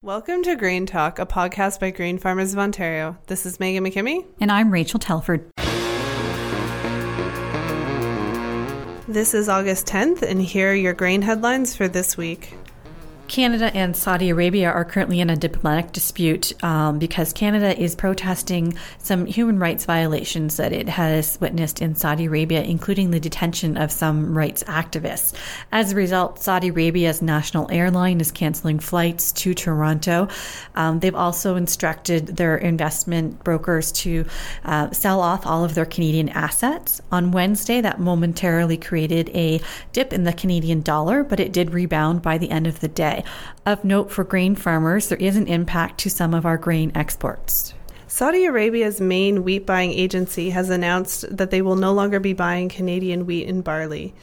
Welcome to Grain Talk, a podcast by Grain Farmers of Ontario. This is Maegan MacKimmie. And I'm Rachel Telford. This is August 10th, and here are your grain headlines for this week. Canada and Saudi Arabia are currently in a diplomatic dispute um, because Canada is protesting some human rights violations that it has witnessed in Saudi Arabia, including the detention of some rights activists. As a result, Saudi Arabia's national airline is canceling flights to Toronto. Um, they've also instructed their investment brokers to uh, sell off all of their Canadian assets. On Wednesday, that momentarily created a dip in the Canadian dollar, but it did rebound by the end of the day. Of note for grain farmers, there is an impact to some of our grain exports. Saudi Arabia's main wheat buying agency has announced that they will no longer be buying Canadian wheat and barley.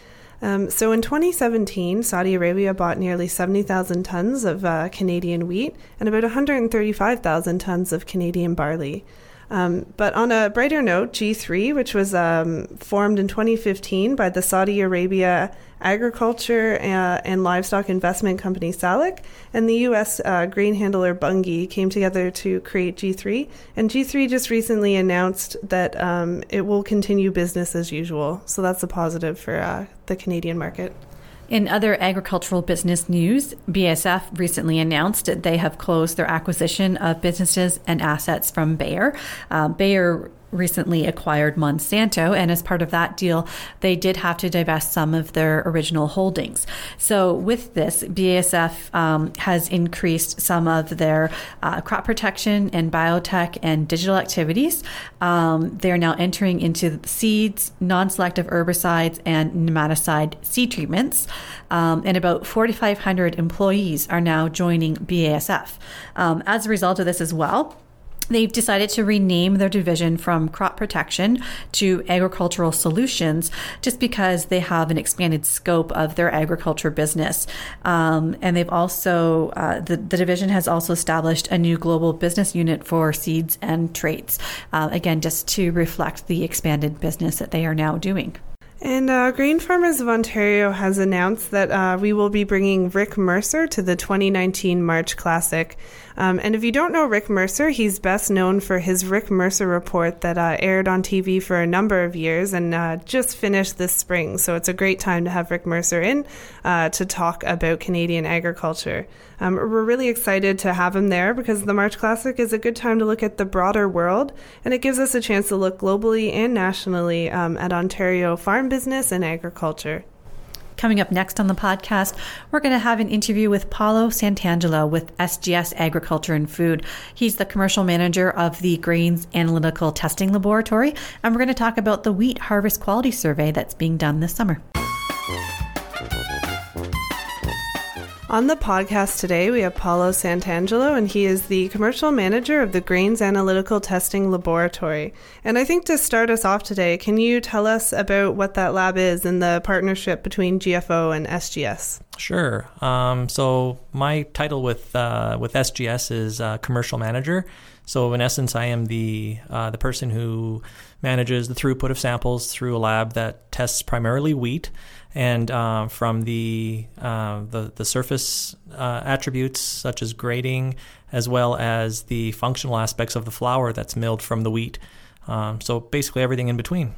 Um, so in 2017, Saudi Arabia bought nearly 70,000 tons of uh, Canadian wheat and about 135,000 tons of Canadian barley. Um, but on a brighter note, G3, which was um, formed in 2015 by the Saudi Arabia Agriculture uh, and Livestock Investment Company SALIC and the U.S. Uh, grain handler Bunge came together to create G3. And G3 just recently announced that um, it will continue business as usual. So that's a positive for uh, the Canadian market. In other agricultural business news, BASF recently announced that they have closed their acquisition of businesses and assets from Bayer. Uh, Bayer recently acquired Monsanto, and as part of that deal, they did have to divest some of their original holdings. So, with this, BASF um, has increased some of their uh, crop protection and biotech and digital activities. Um, they're now entering into seeds, non selective herbicides, and nematicide seed treatments. Um, and about 4,500 employees are now joining BASF. Um, as a result of this, as well, They've decided to rename their division from crop protection to agricultural solutions just because they have an expanded scope of their agriculture business. Um, and they've also, uh, the, the division has also established a new global business unit for seeds and traits, uh, again, just to reflect the expanded business that they are now doing. And uh, Grain Farmers of Ontario has announced that uh, we will be bringing Rick Mercer to the 2019 March Classic. Um, and if you don't know Rick Mercer, he's best known for his Rick Mercer report that uh, aired on TV for a number of years and uh, just finished this spring. So it's a great time to have Rick Mercer in uh, to talk about Canadian agriculture. Um, we're really excited to have him there because the March Classic is a good time to look at the broader world and it gives us a chance to look globally and nationally um, at Ontario farm business and agriculture. Coming up next on the podcast, we're going to have an interview with Paolo Santangelo with SGS Agriculture and Food. He's the commercial manager of the Grains Analytical Testing Laboratory, and we're going to talk about the wheat harvest quality survey that's being done this summer. On the podcast today, we have Paolo Santangelo, and he is the commercial manager of the Grains Analytical Testing Laboratory. And I think to start us off today, can you tell us about what that lab is and the partnership between GFO and SGS? Sure. Um, so my title with uh, with SGS is uh, commercial manager. So in essence, I am the uh, the person who manages the throughput of samples through a lab that tests primarily wheat and uh, from the, uh, the, the surface uh, attributes such as grading, as well as the functional aspects of the flour that's milled from the wheat. Um, so basically, everything in between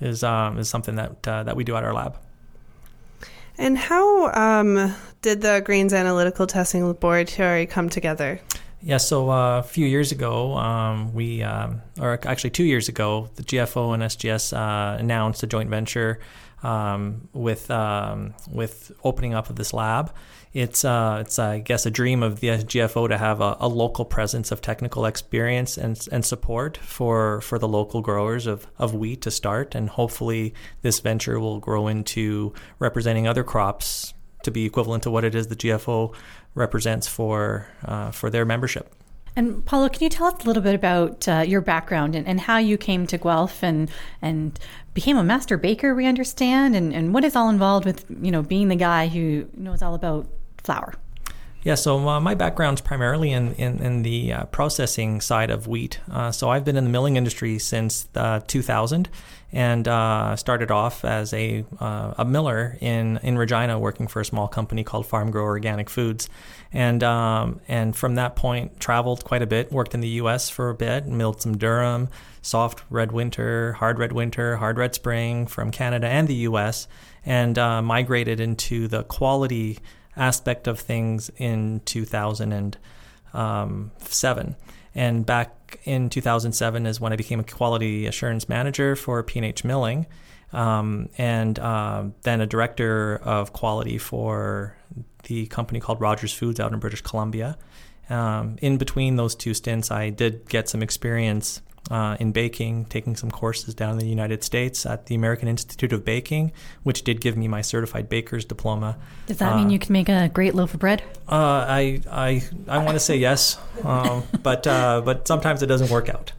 is um, is something that uh, that we do at our lab. And how um, did the Grains Analytical Testing Laboratory come together? Yeah, so uh, a few years ago, um, we, um, or actually two years ago, the GFO and SGS uh, announced a joint venture um, with um, with opening up of this lab. It's uh, it's I guess a dream of the GFO to have a, a, local presence of technical experience and and support for for the local growers of, of wheat to start, and hopefully this venture will grow into representing other crops to be equivalent to what it is the GFO represents for uh, for their membership. And Paolo, can you tell us a little bit about uh, your background and, and, how you came to Guelph and and became a master baker? We understand, and, and what is all involved with you know being the guy who knows all about flour. Yeah, so uh, my background's primarily in, in, in the uh, processing side of wheat. Uh, so I've been in the milling industry since uh, 2000 and uh, started off as a, uh, a miller in, in Regina working for a small company called Farm Grow Organic Foods. And, um, and from that point, traveled quite a bit, worked in the U.S. for a bit, milled some durum, soft red winter, hard red winter, hard red spring from Canada and the U.S., and migrated into the quality aspect of things in 2007. And back in 2007 is when I became a quality assurance manager for P&H Milling, um, and uh, then a director of quality for the company called Rogers Foods out in British Columbia. Um, in between those two stints, I did get some experience uh, in baking, taking some courses down in the United States at the American Institute of Baking, which did give me my certified baker's diploma. Does that uh, mean you can make a great loaf of bread? Uh, I I I want to say yes, um, but uh, but sometimes it doesn't work out.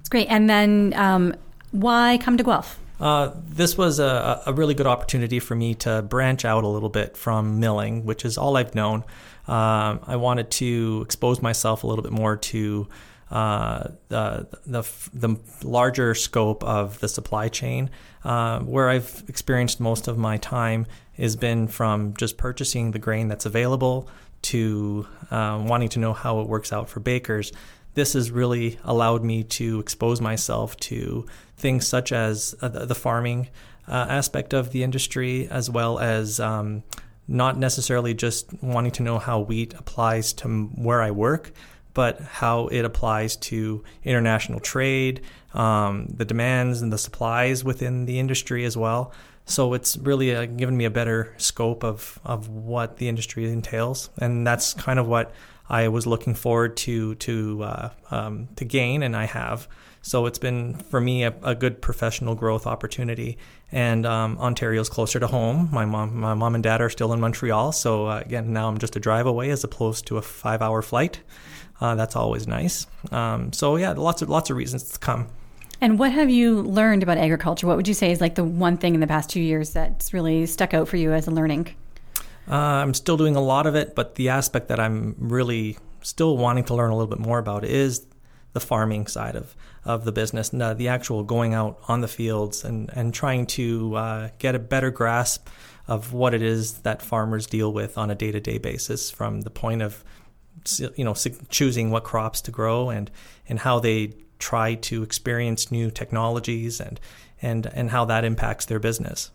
It's great. And then um, why come to Guelph? Uh, this was a, a, really good opportunity for me to branch out a little bit from milling, which is all I've known. Uh, I wanted to expose myself a little bit more to uh, the, the, the larger scope of the supply chain. Uh, where I've experienced most of my time has been from just purchasing the grain that's available to uh, wanting to know how it works out for bakers. This has really allowed me to expose myself to things such as uh, the farming uh, aspect of the industry, as well as um, not necessarily just wanting to know how wheat applies to where I work, but how it applies to international trade, um, the demands and the supplies within the industry as well. So it's really uh, given me a better scope of, of what the industry entails, and that's kind of what I was looking forward to to uh, um, to gain, and I have. So it's been for me a, a good professional growth opportunity. And um, Ontario's closer to home. My mom, my mom and dad are still in Montreal, so uh, again now I'm just a drive away as opposed to a five-hour flight. Uh, that's always nice. Um, so yeah, lots of lots of reasons to come. And what have you learned about agriculture? What would you say is like the one thing in the past two years that's really stuck out for you as a learning? Uh, I'm still doing a lot of it, but the aspect that I'm really still wanting to learn a little bit more about is the farming side of, of the business, and, uh, the actual going out on the fields and, and trying to uh, get a better grasp of what it is that farmers deal with on a day to day basis from the point of you know choosing what crops to grow and and how they try to experience new technologies and and and how that impacts their business.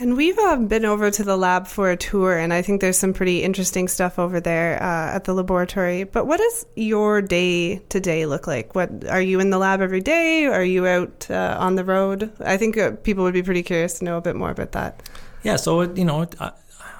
And we've uh, been over to the lab for a tour, and I think there's some pretty interesting stuff over there uh, at the laboratory. But what does your day to day look like? What are you in the lab every day? Are you out uh, on the road? I think uh, people would be pretty curious to know a bit more about that. Yeah, so you know, I,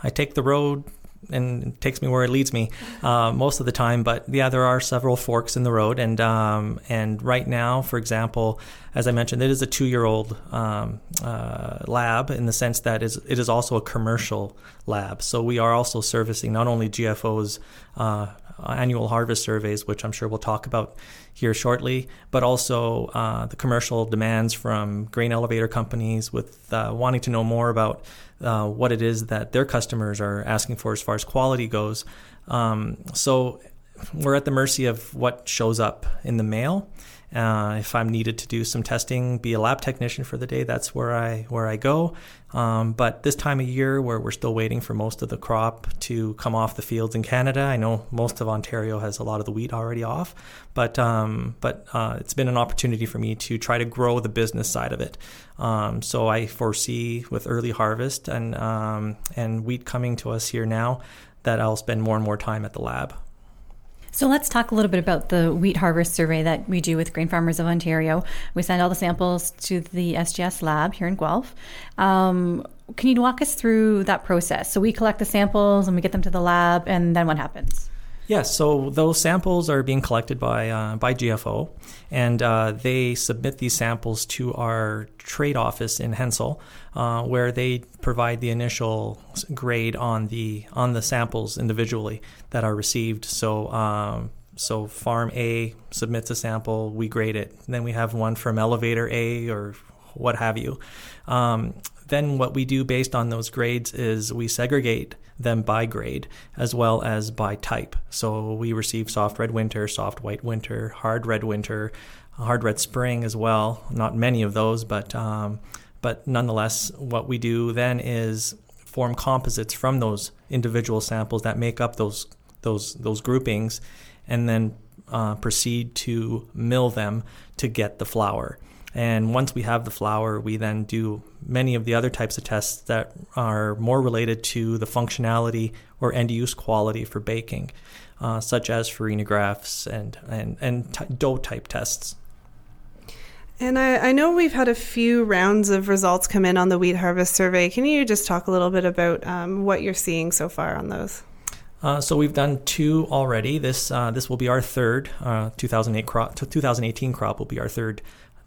I take the road and takes me where it leads me uh, most of the time. But yeah, there are several forks in the road, and um, and right now, for example, as I mentioned, it is a two-year-old um, uh, lab in the sense that it is also a commercial lab. So we are also servicing not only GFO's uh, annual harvest surveys, which I'm sure we'll talk about here shortly, but also uh, the commercial demands from grain elevator companies with uh, wanting to know more about uh, what it is that their customers are asking for as far as quality goes. Um, so we're at the mercy of what shows up in the mail. Uh, if I'm needed to do some testing, be a lab technician for the day, that's where I where I go. Um, but this time of year, where we're still waiting for most of the crop to come off the fields in Canada, I know most of Ontario has a lot of the wheat already off, but um, but uh, it's been an opportunity for me to try to grow the business side of it. Um, so I foresee with early harvest and um, and wheat coming to us here now that I'll spend more and more time at the lab. So let's talk a little bit about the wheat harvest survey that we do with Grain Farmers of Ontario. We send all the samples to the SGS lab here in Guelph. Um, can you walk us through that process? So we collect the samples and we get them to the lab, and then what happens? Yes, so those samples are being collected by uh, by GFO, and uh, they submit these samples to our trade office in Hensall, uh, where they provide the initial grade on the on the samples individually that are received. So. Um, so farm A submits a sample, we grade it. then we have one from elevator A or what have you. Um, then what we do based on those grades is we segregate them by grade as well as by type. So we receive soft red winter, soft white winter, hard red winter, hard red spring as well. Not many of those, but um, but nonetheless, what we do then is form composites from those individual samples that make up those those those groupings, and then uh, proceed to mill them to get the flour. And once we have the flour, we then do many of the other types of tests that are more related to the functionality or end use quality for baking, uh, such as farinographs and, and, and t- dough type tests. And I, I, know we've had a few rounds of results come in on the wheat harvest survey. Can you just talk a little bit about um, what you're seeing so far on those? Uh, so we've done two already. This uh, this will be our third. Uh, 2008 crop, 2018 crop will be our third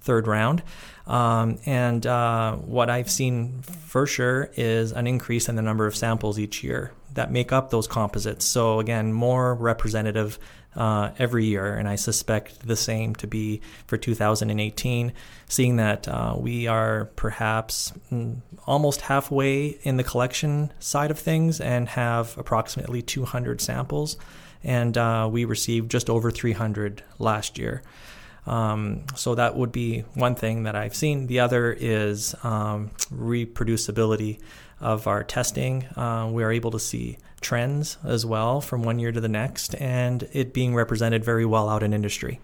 third round. Um, and uh, what I've seen for sure is an increase in the number of samples each year that make up those composites. So again, more representative uh, every year, and I suspect the same to be for 2018. Seeing that uh, we are perhaps mm, almost halfway in the collection side of things and have approximately 200 samples, and uh, we received just over 300 last year. Um, so that would be one thing that I've seen. The other is um, reproducibility of our testing. Uh, we are able to see trends as well from one year to the next, and it being represented very well out in industry.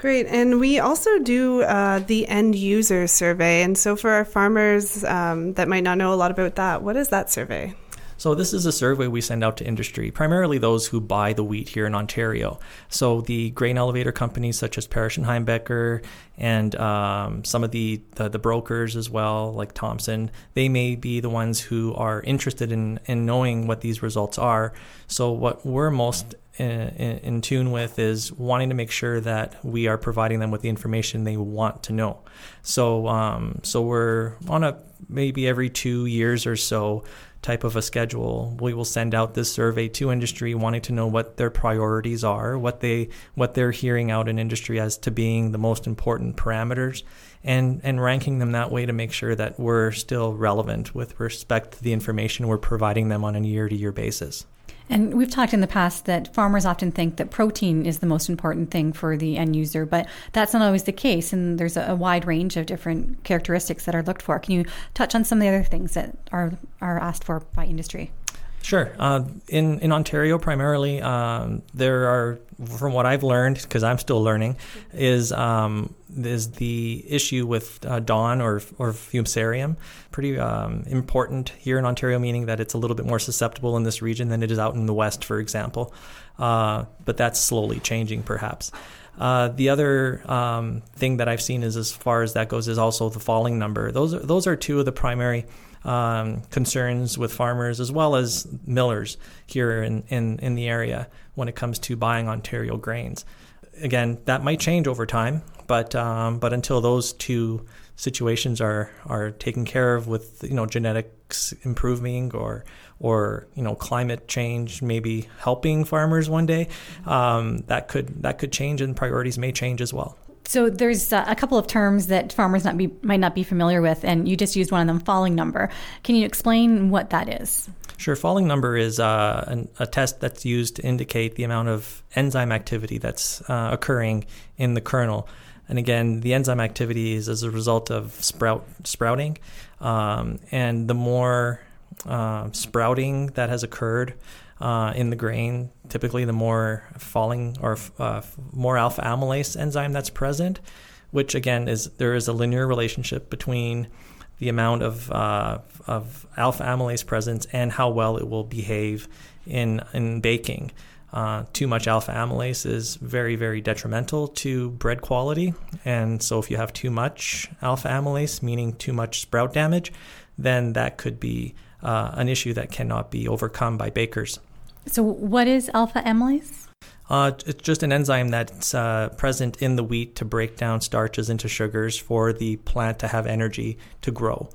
Great. And we also do uh, the end user survey. And so, for our farmers um, that might not know a lot about that, what is that survey? So this is a survey we send out to industry, primarily those who buy the wheat here in Ontario. So the grain elevator companies such as Parrish and Heimbecker and um, some of the, the, the brokers as well, like Thompson, they may be the ones who are interested in in knowing what these results are. So what we're most in, in, tune with is wanting to make sure that we are providing them with the information they want to know. So, um, so we're on a maybe every two years or so type of a schedule. We will send out this survey to industry wanting to know what their priorities are, what they what they're hearing out in industry as to being the most important parameters and and ranking them that way to make sure that we're still relevant with respect to the information we're providing them on a year to year basis. And we've talked in the past that farmers often think that protein is the most important thing for the end user, but that's not always the case. And there's a, wide range of different characteristics that are looked for. Can you touch on some of the other things that are, are asked for by industry? Sure. Uh, in in Ontario, primarily, um, there are, from what I've learned, because I'm still learning, is um, is the issue with uh, DON or or fusarium pretty um, important here in Ontario, meaning that it's a little bit more susceptible in this region than it is out in the west, for example. Uh, but that's slowly changing, perhaps. Uh, the other um, thing that I've seen is, as far as that goes, is also the falling number. Those are those are two of the primary um, concerns with farmers as well as millers here in, in, in the area when it comes to buying Ontario grains. Again, that might change over time, but um, but until those two situations are are taken care of with you know genetics improving or or you know climate change maybe helping farmers one day, um, that could that could change and priorities may change as well. So there's uh, a couple of terms that farmers not be, might not be familiar with, and you just used one of them, falling number. Can you explain what that is? Sure. Falling number is uh, an, a test that's used to indicate the amount of enzyme activity that's uh, occurring in the kernel. And again, the enzyme activity is as a result of sprout sprouting, um, and the more uh, sprouting that has occurred, uh, in the grain, typically the more falling or uh, more alpha amylase enzyme that's present, which again is there is a linear relationship between the amount of uh, of alpha amylase presence and how well it will behave in in baking. Uh, too much alpha amylase is very, very detrimental to bread quality. And so, if you have too much alpha amylase, meaning too much sprout damage, then that could be uh, an issue that cannot be overcome by bakers. So, what is alpha amylase? Uh, it's just an enzyme that's uh, present in the wheat to break down starches into sugars for the plant to have energy to grow.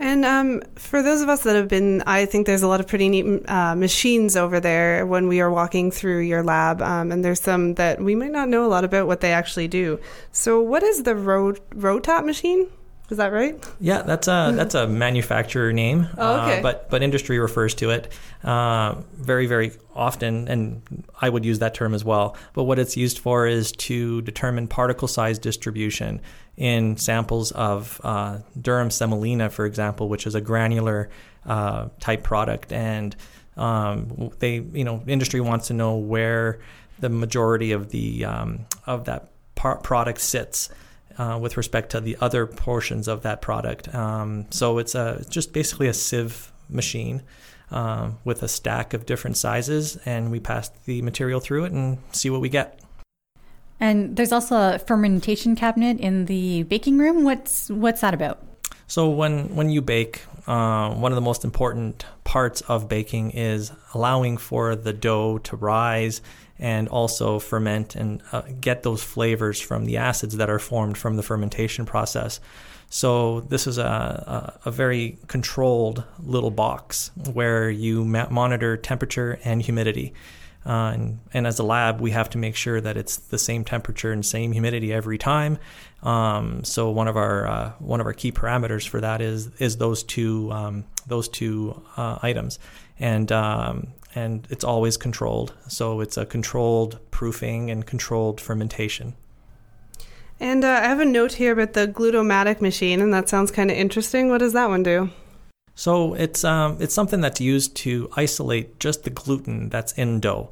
And um, for those of us that have been, I think there's a lot of pretty neat uh, machines over there when we are walking through your lab. Um, and there's some that we might not know a lot about what they actually do. So, what is the Ro- Ro-Tap machine? Is that right? Yeah, that's a that's a manufacturer name. Oh, okay. Uh, but but industry refers to it uh, very very often, and I would use that term as well. But what it's used for is to determine particle size distribution in samples of uh, durum semolina, for example, which is a granular uh, type product, and um, they you know industry wants to know where the majority of the um, of that par- product sits uh, with respect to the other portions of that product. Um, so it's a just basically a sieve machine um, with a stack of different sizes, and we pass the material through it and see what we get. And there's also a fermentation cabinet in the baking room. What's what's that about? So when when you bake, uh, one of the most important parts of baking is allowing for the dough to rise and also ferment and uh, get those flavors from the acids that are formed from the fermentation process. So this is a, a, a very controlled little box where you ma- monitor temperature and humidity. Uh, and, and, as a lab, we have to make sure that it's the same temperature and same humidity every time. Um, so one of our uh, one of our key parameters for that is is those two um, those two uh, items, and um, and it's always controlled. So it's a controlled proofing and controlled fermentation. And uh, I have a note here about the glutomatic machine, and that sounds kind of interesting. What does that one do? So it's um, it's something that's used to isolate just the gluten that's in dough.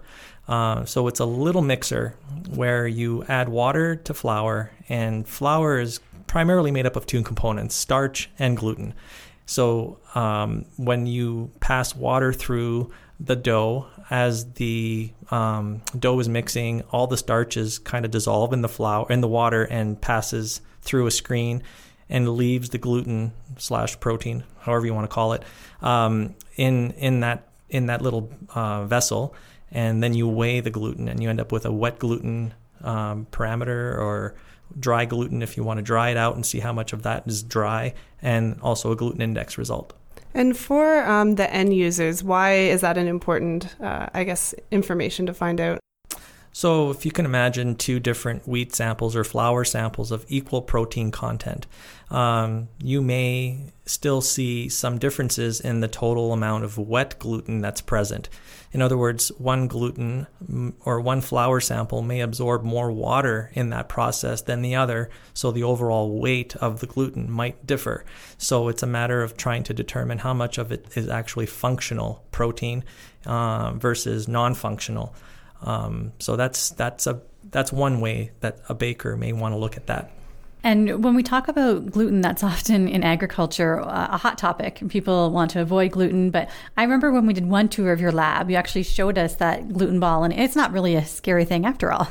Uh, so it's a little mixer where you add water to flour, and flour is primarily made up of two components: starch and gluten. So um, when you pass water through the dough as the um, dough is mixing all the starches kind of dissolve in the flour in the water and passes through a screen and leaves the gluten slash protein however you want to call it um, in in that in that little uh, vessel. And then you weigh the gluten and you end up with a wet gluten um, parameter or dry gluten if you want to dry it out and see how much of that is dry and also a gluten index result and for um, the end users, why is that an important, uh, I guess, information to find out? So, if you can imagine two different wheat samples or flour samples of equal protein content, um, you may still see some differences in the total amount of wet gluten that's present. In other words, one gluten or one flour sample may absorb more water in that process than the other, so the overall weight of the gluten might differ. So it's a matter of trying to determine how much of it is actually functional protein uh, versus non-functional. Um, so that's that's a that's one way that a baker may want to look at that. And when we talk about gluten, that's often in agriculture uh, a hot topic. People want to avoid gluten. But I remember when we did one tour of your lab, you actually showed us that gluten ball, and it's not really a scary thing after all.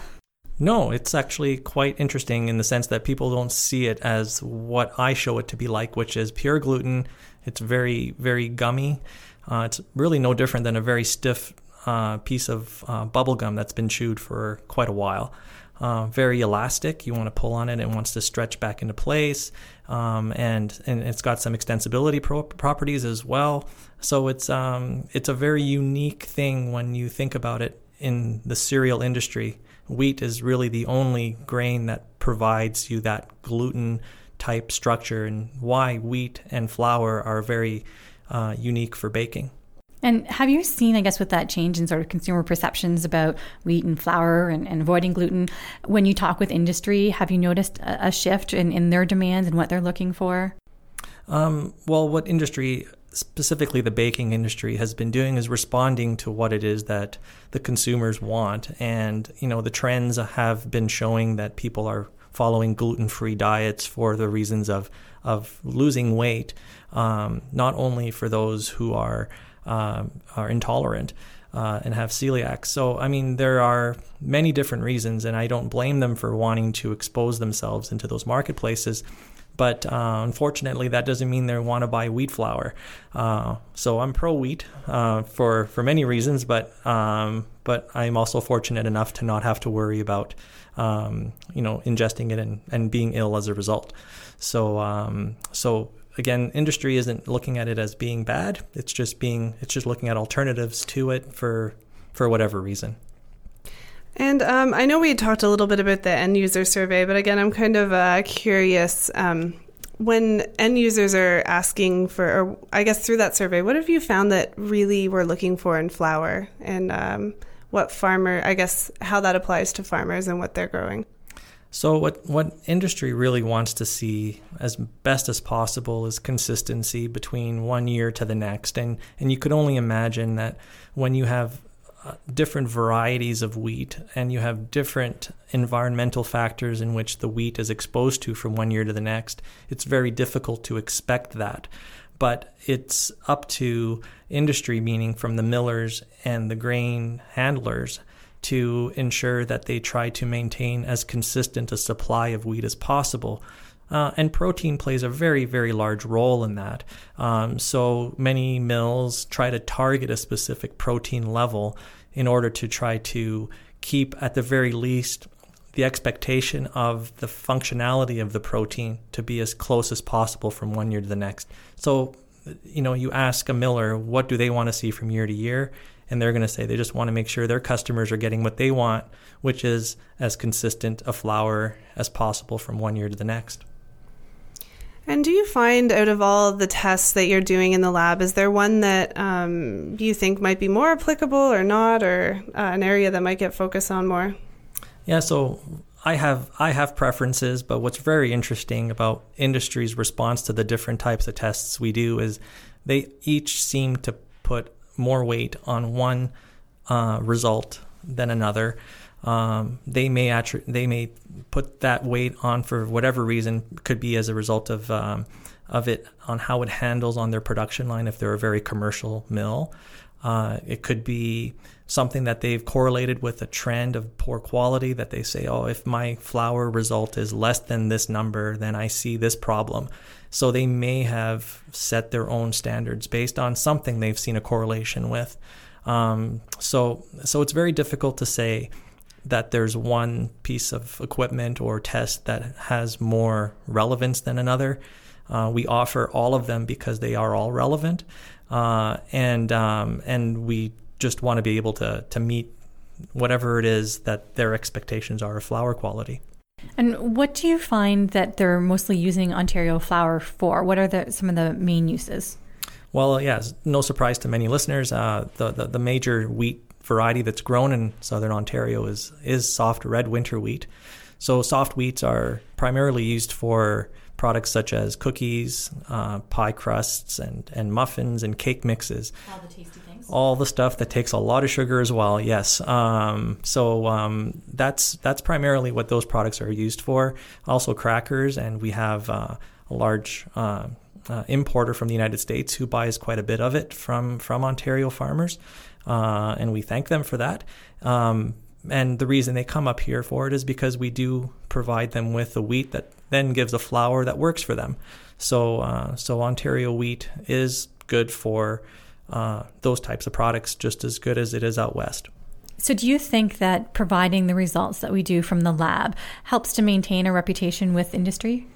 No, it's actually quite interesting in the sense that people don't see it as what I show it to be like, which is pure gluten. It's very, very gummy. Uh, it's really no different than a very stiff uh, piece of uh, bubble gum that's been chewed for quite a while uh, very elastic. You want to pull on it, it wants to stretch back into place, um, and and it's got some extensibility pro- properties as well. So it's um, it's a very unique thing when you think about it in the cereal industry. Wheat is really the only grain that provides you that gluten type structure, and why wheat and flour are very uh, unique for baking. And have you seen, I guess, with that change in sort of consumer perceptions about wheat and flour and, and avoiding gluten, when you talk with industry, have you noticed a, a shift in, in their demands and what they're looking for? Um, well, what industry, specifically the baking industry, has been doing is responding to what it is that the consumers want. And, you know, the trends have been showing that people are following gluten free diets for the reasons of, of losing weight, um, not only for those who are uh, are intolerant uh, and have celiac. So, I mean, there are many different reasons, and I don't blame them for wanting to expose themselves into those marketplaces. But uh, unfortunately, that doesn't mean they want to buy wheat flour. Uh, so I'm pro wheat uh, for for many reasons, but um, but I'm also fortunate enough to not have to worry about um, you know ingesting it and, and being ill as a result. So um, so again, industry isn't looking at it as being bad. It's just being it's just looking at alternatives to it for for whatever reason. And um, I know we talked a little bit about the end user survey, but again, I'm kind of uh, curious. Um, when end users are asking for, or I guess through that survey, what have you found that really we're looking for in flour, and um, what farmer, I guess, how that applies to farmers and what they're growing? So what what industry really wants to see as best as possible is consistency between one year to the next, and and you could only imagine that when you have uh, different varieties of wheat and you have different environmental factors in which the wheat is exposed to from one year to the next, it's very difficult to expect that. But it's up to industry, meaning from the millers and the grain handlers, to ensure that they try to maintain as consistent a supply of wheat as possible. Uh, and protein plays a very, very large role in that. Um, so many mills try to target a specific protein level in order to try to keep, at the very least, the expectation of the functionality of the protein to be as close as possible from one year to the next. So, you know, you ask a miller, what do they want to see from year to year? And they're going to say they just want to make sure their customers are getting what they want, which is as consistent a flour as possible from one year to the next. And do you find out of all the tests that you're doing in the lab, is there one that um, you think might be more applicable or not, or uh, an area that might get focused on more? Yeah, so I have I have preferences, but what's very interesting about industry's response to the different types of tests we do is they each seem to put more weight on one uh, result than another. Um, they may attri- they may put that weight on for whatever reason. Could be as a result of um, of it on how it handles on their production line if they're a very commercial mill. Uh, it could be something that they've correlated with a trend of poor quality that they say, oh, if my flour result is less than this number, then I see this problem. So they may have set their own standards based on something they've seen a correlation with. Um, so, so it's very difficult to say that there's one piece of equipment or test that has more relevance than another. Uh, we offer all of them because they are all relevant, uh, and um, and we just want to be able to to meet whatever it is that their expectations are of flour quality. And what do you find that they're mostly using Ontario flour for? What are the, some of the main uses? Well, yeah, no surprise to many listeners. Uh, the, the, the major wheat variety that's grown in southern Ontario is is soft red winter wheat. So soft wheats are primarily used for products such as cookies, uh, pie crusts, and and muffins and cake mixes. All the tasty things. All the stuff that takes a lot of sugar as well. Yes. Um, so um, that's that's primarily what those products are used for. Also crackers, and we have uh, a large. Uh, uh, importer from the United States who buys quite a bit of it from from Ontario farmers uh, and we thank them for that. Um, and the reason they come up here for it is because we do provide them with the wheat that then gives a flour that works for them. So, uh, so Ontario wheat is good for uh, those types of products, just as good as it is out west. So, do you think that providing the results that we do from the lab helps to maintain a reputation with industry?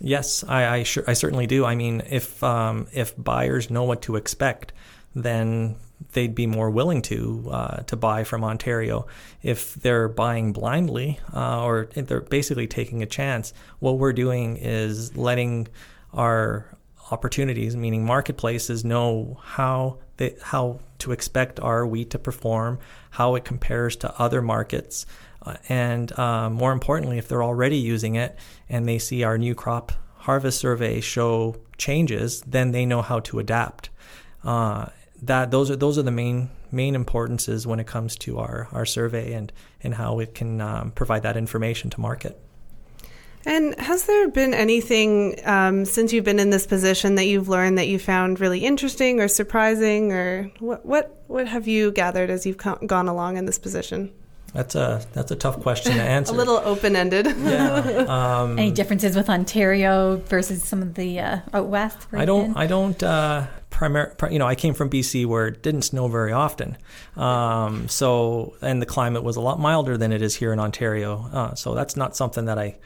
Yes, I, I, sure, I certainly do. I mean, if um, if buyers know what to expect, then they'd be more willing to uh, to buy from Ontario. If they're buying blindly uh, or they're basically taking a chance, what we're doing is letting our opportunities, meaning marketplaces, know how they, how to expect our wheat to perform, how it compares to other markets, uh, and uh, more importantly, if they're already using it and they see our new crop harvest survey show changes, then they know how to adapt. Uh, that those are those are the main main importances when it comes to our our survey and and how it can um, provide that information to market. And has there been anything um, since you've been in this position that you've learned that you found really interesting or surprising, or what what what have you gathered as you've co- gone along in this position? That's a that's a tough question to answer. a little open ended. yeah. Um, Any differences with Ontario versus some of the uh, out west? I don't. I don't. Uh, primar- you know, I came from BC where it didn't snow very often. Um, so, and the climate was a lot milder than it is here in Ontario. Uh, so that's not something that I,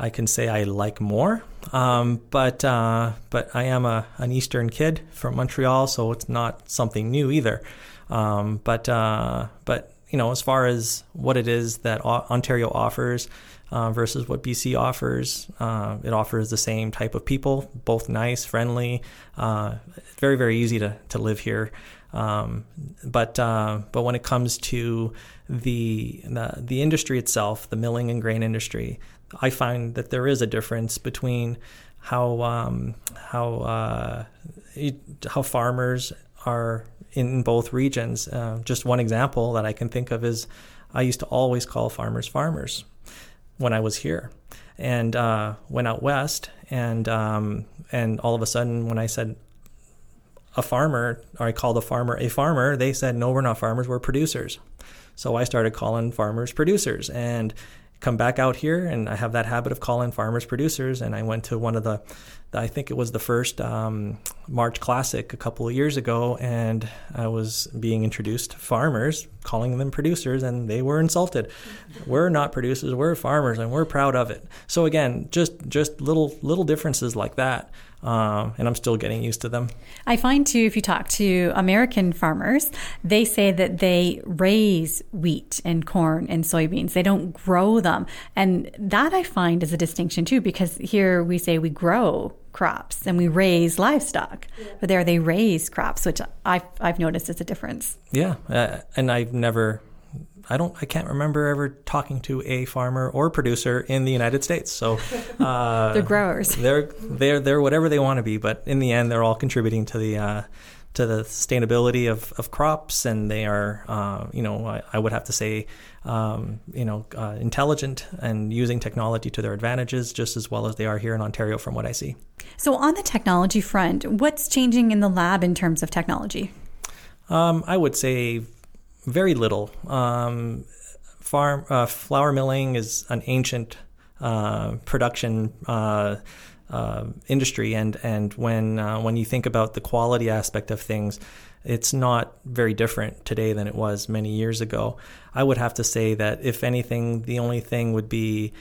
I can say I like more. Um, but uh, but I am a an Eastern kid from Montreal, so it's not something new either. Um, but uh, but you know, as far as what it is that Ontario offers, uh, versus what BC offers. Uh, it offers the same type of people, both nice, friendly, uh, very, very easy to, to live here. Um, but uh, but when it comes to the, the, the industry itself, the milling and grain industry, I find that there is a difference between how um, how uh, how farmers are in both regions. Uh, just one example that I can think of is I used to always call farmers farmers when I was here, and uh, went out west, and um, and all of a sudden when I said a farmer, or I called a farmer a farmer, they said no, we're not farmers, we're producers. So I started calling farmers producers, and come back out here and I have that habit of calling farmers producers. And I went to one of the, I think it was the first um, March Classic a couple of years ago, and I was being introduced to farmers, calling them producers, and they were insulted. we're not producers, we're farmers, and we're proud of it. So again, just just little little differences like that um, and I'm still getting used to them. I find too, if you talk to American farmers, they say that they raise wheat and corn and soybeans. They don't grow them, and that I find is a distinction too, because here we say we grow crops and we raise livestock, yeah. but there they raise crops, which I've I've noticed is a difference. Yeah, uh, and I've never I don't I can't remember ever talking to a farmer or producer in the United States. So uh, they're growers. They're they're they're whatever they want to be, but in the end, they're all contributing to the. Uh, to the sustainability of, of crops, and they are, uh, you know, I, I, would have to say, um, you know, uh, intelligent and using technology to their advantages just as well as they are here in Ontario, from what I see. So, on the technology front, what's changing in the lab in terms of technology? Um, I would say very little. Um, farm uh, flour milling is an ancient uh, production uh, uh industry, and and when uh, when you think about the quality aspect of things, it's not very different today than it was many years ago. I would have to say that if anything, the only thing would be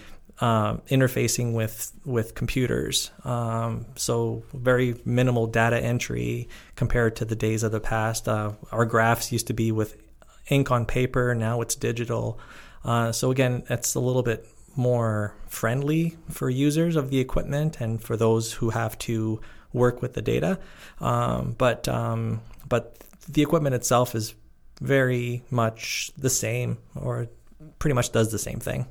interfacing with with computers. Um, so very minimal data entry compared to the days of the past. Uh, our graphs used to be with ink on paper. Now it's digital. Uh, so again, it's a little bit more friendly for users of the equipment and for those who have to work with the data. Um, but um, but the equipment itself is very much the same, or pretty much does the same thing.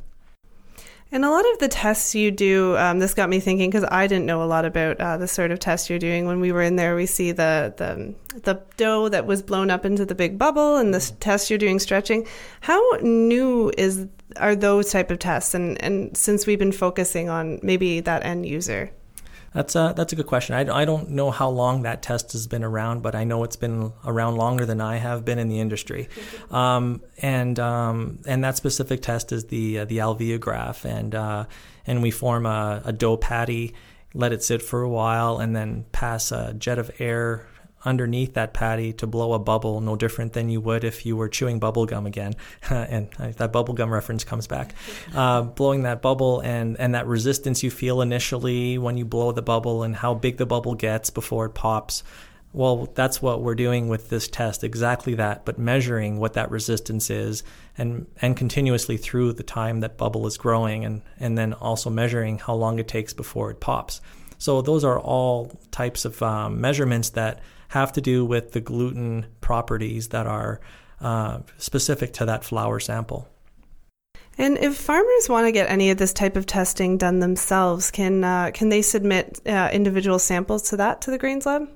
And a lot of the tests you do, um, this got me thinking because I didn't know a lot about uh, the sort of test you're doing. When we were in there, we see the, the the dough that was blown up into the big bubble, and the test you're doing stretching. How new is are those type of tests? And and since we've been focusing on maybe that end user. That's a that's a good question. I, I don't know how long that test has been around, but I know it's been around longer than I have been in the industry. Um, and um, and that specific test is the uh, the alveograph, and uh, and we form a, a dough patty, let it sit for a while, and then pass a jet of air underneath that patty to blow a bubble, no different than you would if you were chewing bubble gum again. and that bubble gum reference comes back. Uh, blowing that bubble and, and that resistance you feel initially when you blow the bubble and how big the bubble gets before it pops. Well, that's what we're doing with this test, exactly that, but measuring what that resistance is and, and continuously through the time that bubble is growing and, and then also measuring how long it takes before it pops. So those are all types of um, measurements that have to do with the gluten properties that are uh, specific to that flour sample. And if farmers want to get any of this type of testing done themselves, can uh, can they submit uh, individual samples to that to the Grains Lab?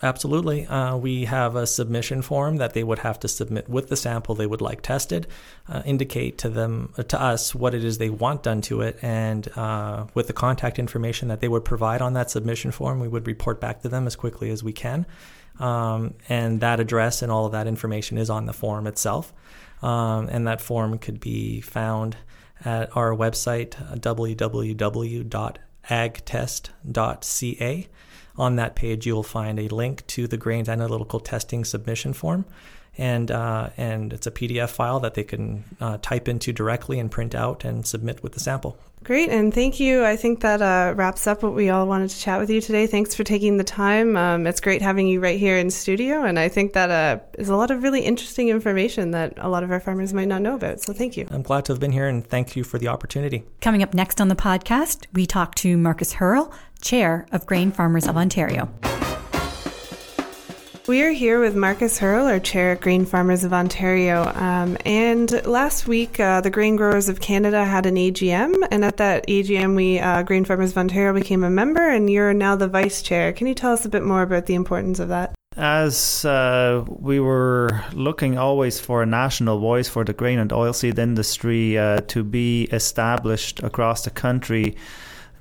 Absolutely. Uh, we have a submission form that they would have to submit with the sample they would like tested, uh, indicate to them uh, to us what it is they want done to it, and uh, with the contact information that they would provide on that submission form, we would report back to them as quickly as we can. Um, and that address and all of that information is on the form itself. Um, and that form could be found at our website, uh, www.agtest.ca. On that page, you will find a link to the Grains Analytical Testing Submission Form. and uh, and it's a PDF file that they can uh, type into directly and print out and submit with the sample. Great, and thank you. I think that uh, wraps up what we all wanted to chat with you today. Thanks for taking the time. Um, it's great having you right here in studio, and I think that uh, is a lot of really interesting information that a lot of our farmers might not know about. So thank you. I'm glad to have been here, and thank you for the opportunity. Coming up next on the podcast, we talk to Markus Haerle, Chair of Grain Farmers of Ontario. We are here with Markus Haerle, our chair at Grain Farmers of Ontario. Um, and last week, uh, the Grain Growers of Canada had an AGM, and at that AGM, we uh, Grain Farmers of Ontario became a member, and you're now the vice chair. Can you tell us a bit more about the importance of that? As uh, we were looking always for a national voice for the grain and oilseed industry uh, to be established across the country,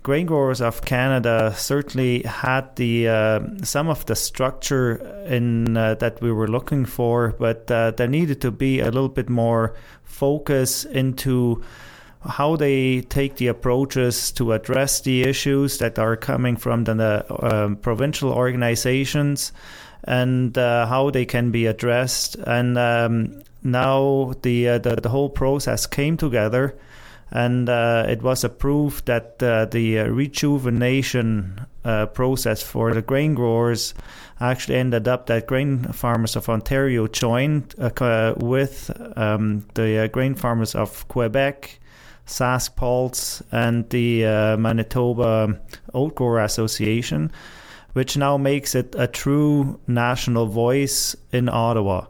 grain growers of Canada certainly had the uh, some of the structure in uh, that we were looking for, but uh, there needed to be a little bit more focus into how they take the approaches to address the issues that are coming from the um, provincial organizations and uh, how they can be addressed. And um, now the, uh, the the whole process came together and uh, it was approved that uh, the uh, rejuvenation uh, process for the grain growers actually ended up that grain farmers of Ontario joined uh, with um, the uh, grain farmers of Quebec, Sask and the Manitoba Oat Grower Association, which now makes it a true national voice in Ottawa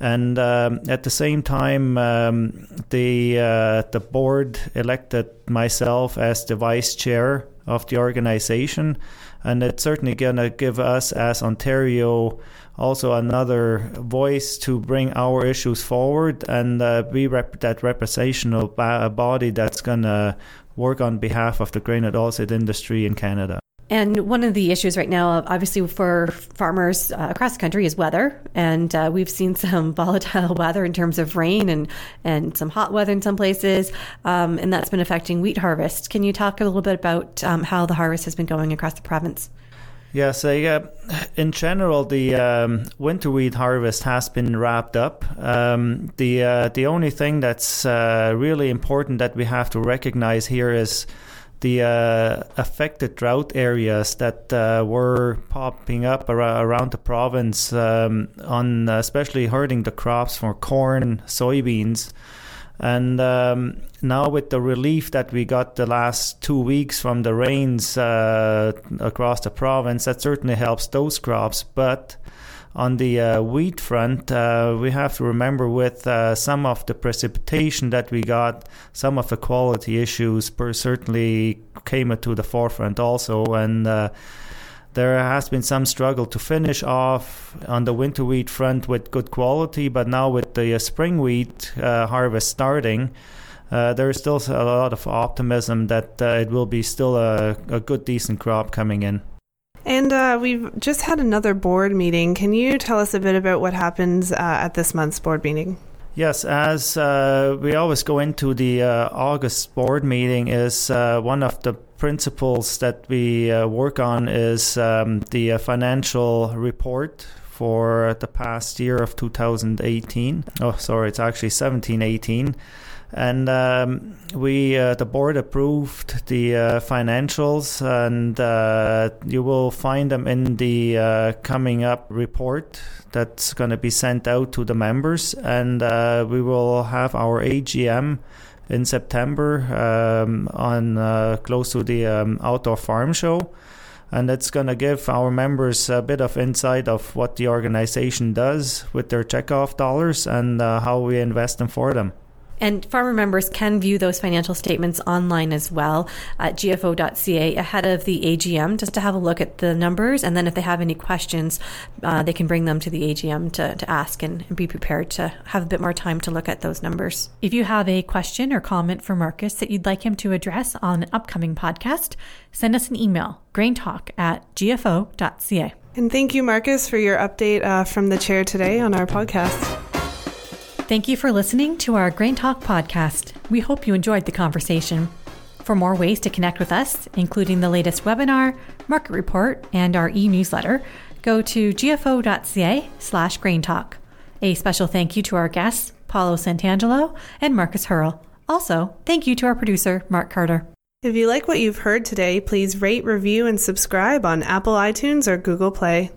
and um, at the same time, um, the uh, the board elected myself as the vice chair of the organization, and it's certainly going to give us as Ontario also another voice to bring our issues forward and uh, be rep- that representational body that's going to work on behalf of the grain and oilseed industry in Canada. And one of the issues right now, obviously, for farmers uh, across the country is weather. And uh, we've seen some volatile weather in terms of rain and, and some hot weather in some places. Um, and that's been affecting wheat harvest. Can you talk a little bit about um, how the harvest has been going across the province? Yeah, so yeah, in general, the um, winter wheat harvest has been wrapped up. Um, the uh, the only thing that's uh, really important that we have to recognize here is the uh, affected drought areas that uh, were popping up ar- around the province, um, on especially hurting the crops for corn, soybeans. And um, now, with the relief that we got the last two weeks from the rains uh, across the province, that certainly helps those crops. But on the uh, wheat front, uh, we have to remember with uh, some of the precipitation that we got, some of the quality issues certainly came to the forefront also. And uh, there has been some struggle to finish off on the winter wheat front with good quality, but now with the uh, spring wheat uh, harvest starting, there is still a lot of optimism that it will be still a, a good, decent crop coming in. And uh, we've just had another board meeting. Can you tell us a bit about what happens uh, at this month's board meeting? Yes, as uh, we always go into the uh, August board meeting, is uh, one of the principles that we uh, work on is um, the financial report for the past year of 2018. Oh, sorry, it's actually 1718 and um, we uh, the board approved the uh, financials and uh, you will find them in the uh, coming up report that's going to be sent out to the members and uh, we will have our AGM in September um, on uh, close to the um, outdoor farm show and it's going to give our members a bit of insight of what the organization does with their checkoff dollars and how we invest them for them. And farmer members can view those financial statements online as well at gfo.ca ahead of the AGM just to have a look at the numbers. And then if they have any questions, uh, they can bring them to the AGM to, to ask and, and, be prepared to have a bit more time to look at those numbers. If you have a question or comment for Markus that you'd like him to address on an upcoming podcast, send us an email graintalk at gfo.ca. And thank you, Markus, for your update uh, from the chair today on our podcast. Thank you for listening to our Grain Talk podcast. We hope you enjoyed the conversation. For more ways to connect with us, including the latest webinar, market report, and our e-newsletter, go to gfo.ca slash graintalk. A special thank you to our guests, Paolo Santangelo and Markus Haerle. Also, thank you to our producer, Mark Carter. If you like what you've heard today, please rate, review, and subscribe on Apple iTunes or Google Play.